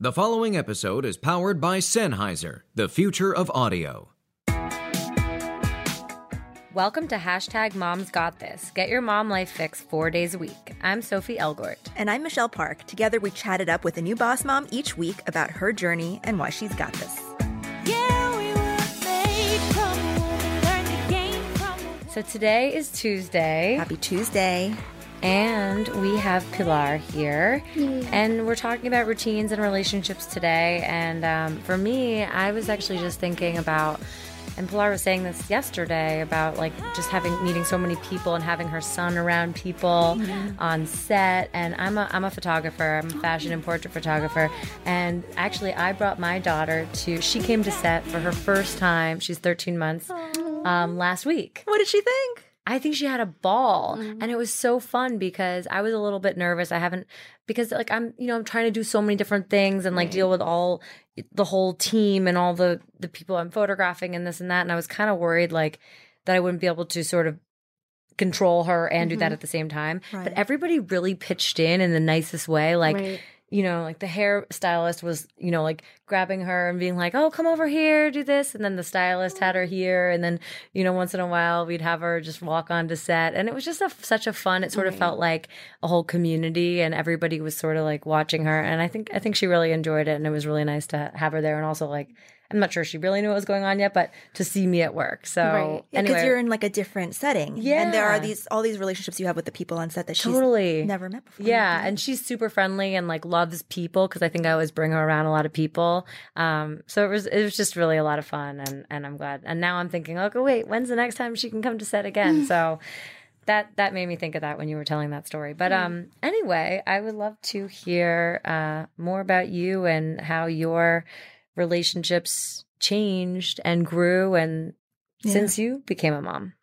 The following episode is powered by Sennheiser, the future of audio. Welcome to hashtag Mom's Got This. Get your mom life fix four days a week. I'm Sophie Elgort. And I'm Michelle Park. Together, we chatted up with a new boss mom each week about her journey and why she's got this. Yeah, we So today is Tuesday. Happy Tuesday. And we have Pilar here. And we're talking about routines and relationships today. And um, for me, I was actually just thinking about, and Pilar was saying this yesterday about like just having meeting so many people and having her son around people on set. And I'm a, I'm a photographer, I'm a fashion and portrait photographer. And actually, I brought my daughter to, she came to set for her first time. She's 13 months um, last week. What did she think? I think she had a ball mm. and it was so fun because I was a little bit nervous. I haven't because like I'm you know I'm trying to do so many different things and like deal with all the whole team and all the the people I'm photographing and this and that and I was kind of worried like that I wouldn't be able to sort of control her and do that mm-hmm. at the same time. But everybody really pitched in in the nicest way like Right. You know, like the hairstylist was, you know, like grabbing her and being like, "Oh, come over here, do this," and then the stylist had her here, and then, you know, once in a while we'd have her just walk onto set, and it was just a, such a fun. It sort of felt like a whole community, and everybody was sort of like watching her, and I think I think she really enjoyed it, and it was really nice to have her there, and also like. I'm not sure she really knew what was going on yet, but to see me at work. So Right. Yeah, anyway, you're in like a different setting. Yeah. And there are these all these relationships you have with the people on set that she's totally never met before. Yeah, and she's super friendly and like loves people because I think I always bring her around a lot of people. Um, so it was it was just really a lot of fun, and and I'm glad. And now I'm thinking, okay, wait, when's the next time she can come to set again? so that that made me think of that when you were telling that story. But um, anyway, I would love to hear uh more about you and how your relationships changed and grew and Yeah. since you became a mom.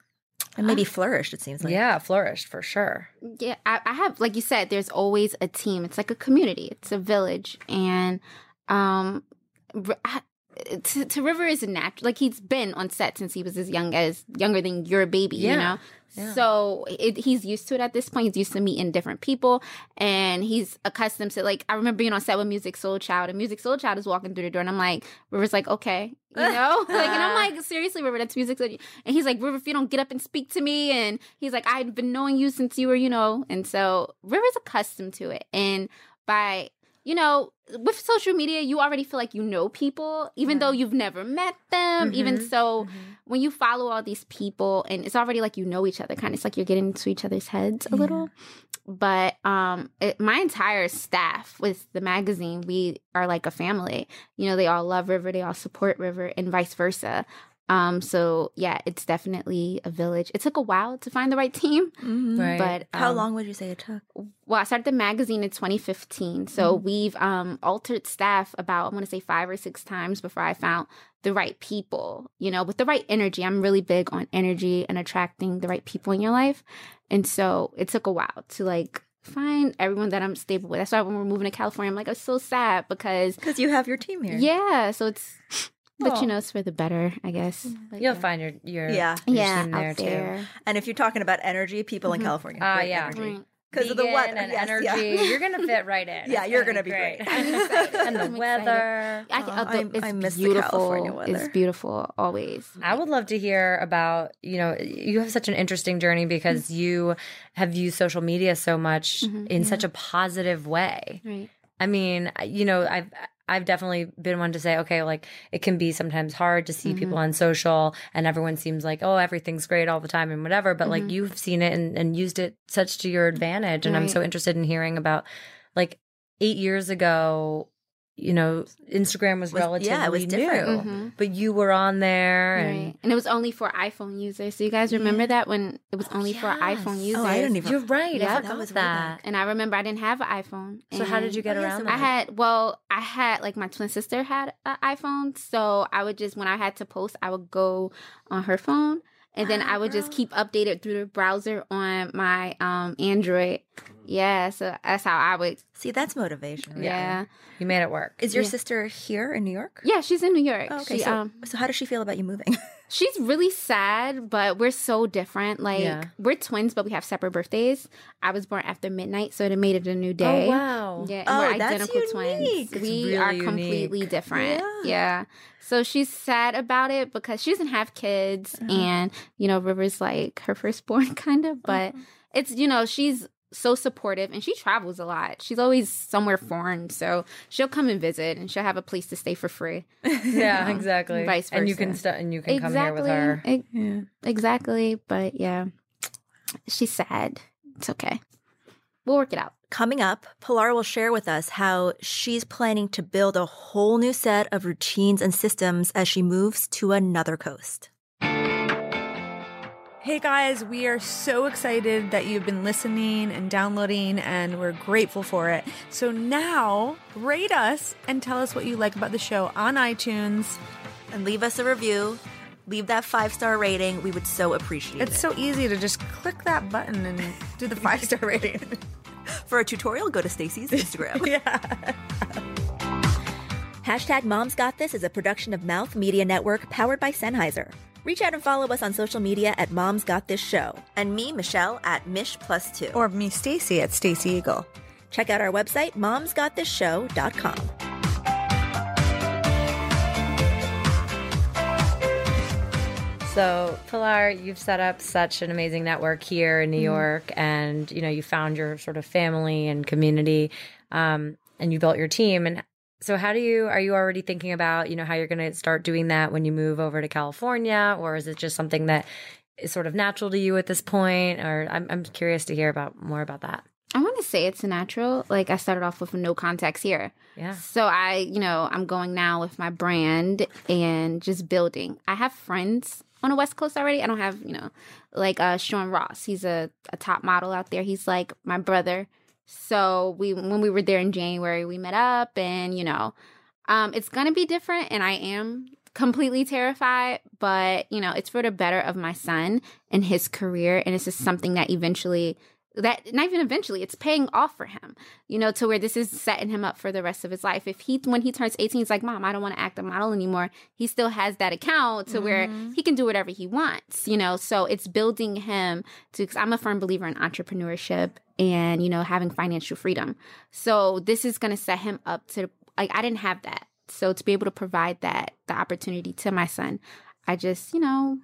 And maybe flourished, it seems like. yeah, flourished for sure. Yeah, I, I have, like you said, there's always a team. It's like a community. It's a village, and um, r- I- to, to River is a natural. Like he's been on set since he was as young as younger than your baby. Yeah, You know. Yeah. So it, he's used to it at this point. He's used to meeting different people, and he's accustomed to like. I remember being on set with Musiq Soulchild, and Musiq Soulchild is walking through the door, and I'm like, River's like, okay, you know, like, and I'm uh-huh. like, seriously, River, that's Musiq Soul. And he's like, River, if you don't get up and speak to me, and he's like, I've been knowing you since you were, you know, and so River's accustomed to it, and by you know, with social media, you already feel like you know people, even though you've never met them. Even Mhm. so, when you follow all these people, and it's already like you know each other, kind of it's like you're getting into each other's heads a Yeah. little. But um, it, my entire staff with the magazine, we are like a family. You know, they all love River, they all support River, and vice versa. Um, so yeah, it's definitely a village. It took a while to find the right team, Mhm. Right. but How um, long would you say it took? well, I started the magazine in 2015. So Mm-hmm. we've um, altered staff about, I want to say five or six times before I found the right people, you know, with the right energy. I'm really big on energy and attracting the right people in your life. And so it took a while to like find everyone that I'm stable with. That's why when we're moving to California, I'm like, it's so sad because, Because you have your team here. yeah, so it's, but Aw. you know, it's for the better, I guess. But, You'll yeah. find your your Yeah. your yeah, team out there, too. And if you're talking about energy, people in Mhm. California. Ah, great yeah. energy. Right. Because of the Vegan weather. and yes, energy. yeah. You're gonna fit right in. Yeah, It's you're gonna gonna be great. I'm and the I'm weather. I, Oh, uh, the- it's I miss the beautiful. California weather. It's beautiful always. I would love to hear about, you know, you have such an interesting journey because you have used social media so much Mhm. in such a positive way. Right. I mean, you know, I've I've definitely been one to say, okay, like it can be sometimes hard to see people on social and everyone seems like, oh, everything's great all the time and whatever. But like Mhm. you've seen it and, and used it such to your advantage. And I'm so interested in hearing about like eight years ago, you know, Instagram was, Was- relatively yeah, it was different. new. Mhm. But you were on there and Right. And it was only for iPhone users. So you guys remember that when it was only for iPhone users? Oh, I didn't even. you're right. Yeah, I that forgot was that. back. And I remember I didn't have an iPhone. So how did you get Oh, yeah, around so? I had well, I had like my twin sister had an iPhone, so I would just when I had to post, I would go on her phone, and then Wow, I would just keep updated through the browser on my um Android. Yeah, so that's how I would. See, that's motivation. Yeah, You made it work. Is your Yeah. sister here in New York? yeah. She's in New York. Oh, okay. She, so, um, so how does she feel about you moving? she's really sad, but we're so different. Like Yeah. we're twins, but we have separate birthdays. I was born after midnight, so it made it a new day. Oh wow. Yeah, and Oh, we're identical unique. twins. It's we really are unique. completely different. Yeah. Yeah. So she's sad about it because she doesn't have kids, Uh-huh. and you know, River's like her firstborn, kind of. But Uh-huh. it's you know, she's so supportive, and she travels a lot. She's always somewhere mm. foreign, so she'll come and visit, and she'll have a place to stay for free. Yeah, exactly. Vice And you can versa. st- and you can come here with her. Ex- yeah. Exactly. But yeah, she's sad. It's okay. We'll work it out. Coming up, Pilar will share with us how she's planning to build a whole new set of routines and systems as she moves to another coast. Hey guys, we are so excited that you've been listening and downloading, and we're grateful for it. So now, rate us and tell us what you like about the show on iTunes. And leave us a review. Leave that five star rating. We would so appreciate it. It's so easy to just click that button and do the five star rating. For a tutorial, go to Stacy's Instagram. yeah. Hashtag Moms Got This is a production of Mouth Media Network powered by Sennheiser. Reach out and follow us on social media at Moms Got This Show. And me, Michelle, at Mish Plus Two. Or me, Stacy, at Stacy Igel. check out our website, momsgotthisshow.com. So, Pilar, you've set up such an amazing network here in New York, and you know you found your sort of family and community, um, and you built your team. And so, how do you are you already thinking about you know how you're going to start doing that when you move over to California, or is it just something that is sort of natural to you at this point? Or I'm I'm curious to hear about more about that. I want to say it's natural. Like I started off with no contacts here. Yeah. So I, you know, I'm going now with my brand and just building. I have friends on the West Coast already. I don't have, you know, like uh Sean Ross. He's a, a top model out there. He's like my brother. So we when we were there in January, we met up and, you know, um it's gonna be different and I am completely terrified, but you know, it's for the better of my son and his career. And it's just something that eventually that not even eventually it's paying off for him you know to where this is setting him up for the rest of his life. If he when he turns 18 he's like mom i don't want to act a model anymore. He still has that account to where mm-hmm. he can do whatever he wants you know? So it's building him to because i'm a firm believer in entrepreneurship and you know having financial freedom. So this is going to set him up to like i didn't have that. So to be able to provide that the opportunity to my son i just you know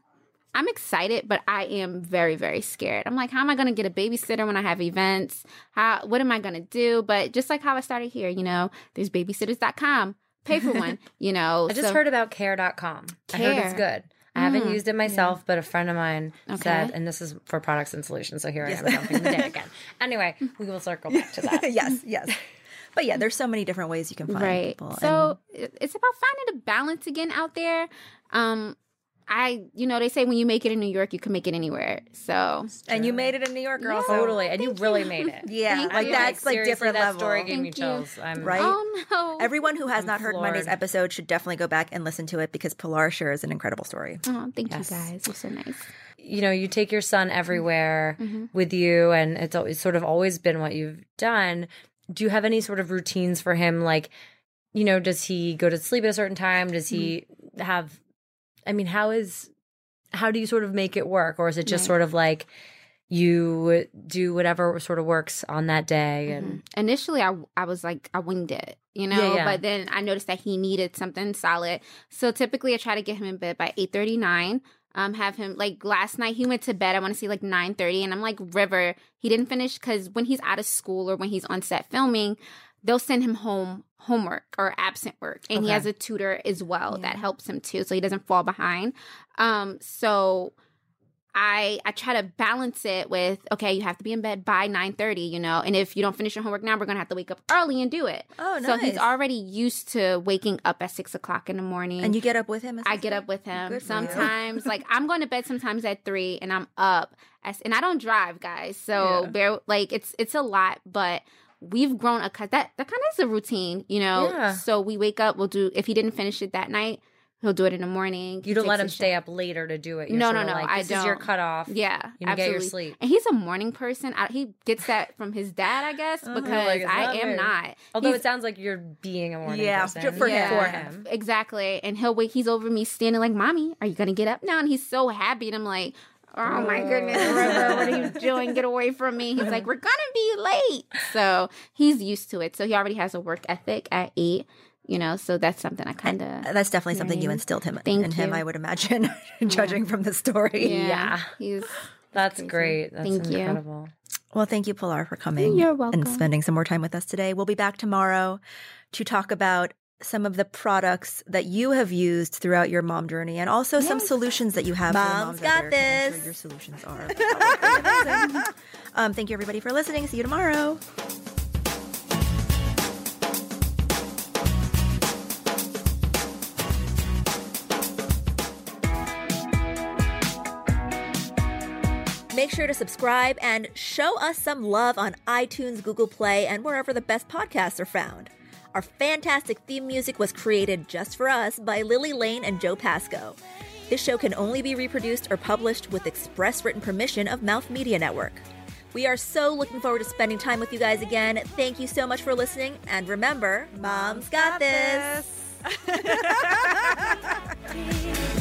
I'm excited, but I am very, very scared. I'm like, how am I going to get a babysitter when I have events? How, what am I going to do? But just like how I started here, you know, there's babysitters.com, pay for one, you know. I just so- heard about care.com. I heard it's good. I haven't Mm. used it myself, but a friend of mine Okay. said, and this is for products and solutions. So here I am jumping the day again. Anyway, we will circle back to that. yes, yes. But yeah, there's so many different ways you can find right. people. So it- it's about finding a balance again out there. Um, I, you know, they say when you make it in New York, you can make it anywhere. So and, and you made it in New York, girl. so- Totally. And you really made it. Yeah, Thank like you. that's like seriously, different that level. story gave me Thank you. I'm Right? oh no, Everyone who has I'm not heard Monday's episode should definitely go back and listen to it because Pilar sure is an incredible story. Oh, thank Yes. you guys. You're so nice. you know, you take your son everywhere Mhm. with you, and it's always sort of always been what you've done. Do you have any sort of routines for him? Like, you know, does he go to sleep at a certain time? Does he have? I mean, how is how do you sort of make it work, or is it just Right. sort of like you do whatever sort of works on that day? And Mhm. initially I I was like I winged it, you know, Yeah, yeah. but then I noticed that he needed something solid. So typically I try to get him in bed by 8:39. Um have him like last night he went to bed I want to say like 9:30 and I'm like River, he didn't finish cuz when he's out of school or when he's on set filming, they'll send him home homework or absent work and he has a tutor as well that helps him too so he doesn't fall behind. Um so I I try to balance it with okay, you have to be in bed by nine thirty, you know, and if you don't finish your homework now, we're gonna have to wake up early and do it. Oh, nice. So he's already used to waking up at six o'clock in the morning. And you get up with him? I get up with him Good sometimes. like I'm going to bed sometimes at three, and I'm up. As, and I don't drive, guys. So Yeah. bear like it's it's a lot, but we've grown a cut that that kind of is a routine, you know. Yeah. So we wake up, we'll do if he didn't finish it that night. He'll do it in the morning. You don't let him stay up later to do it. You're no, no, no. Like, I this don't. is your cutoff. Yeah, You get your sleep. And he's a morning person. I, he gets that from his dad, I guess, uh-huh, because Like, I am weird? not. Although He's- it sounds like you're being a morning Yeah, person. for him. Yeah, For him. Exactly. And he'll wait. He's over me standing like, Mommy, are you going to get up now? And he's so happy. And I'm like, Oh my goodness, River, what are you doing? Get away from me. He's like, We're going to be late. So he's used to it. So he already has a work ethic at eight, you know, so that's something I kind of. Uh, that's definitely something you instilled him Thank in him. I would imagine, judging from the story. Yeah. He's. That's crazy. great. That's Thank you. Well, thank you, Pilar, for coming You're welcome. and spending some more time with us today. We'll be back tomorrow to talk about some of the products that you have used throughout your mom journey and also some solutions that you have for Mom's moms got out there, 'cause I'm this. sure your solutions are um, thank you, everybody, for listening. See you tomorrow. Make sure to subscribe and show us some love on iTunes, Google Play, and wherever the best podcasts are found. Our fantastic theme music was created just for us by Lily Lane and Joe Pasco. This show can only be reproduced or published with express written permission of Mouth Media Network. We are so looking forward to spending time with you guys again. Thank you so much for listening. And remember, Mom's got this. We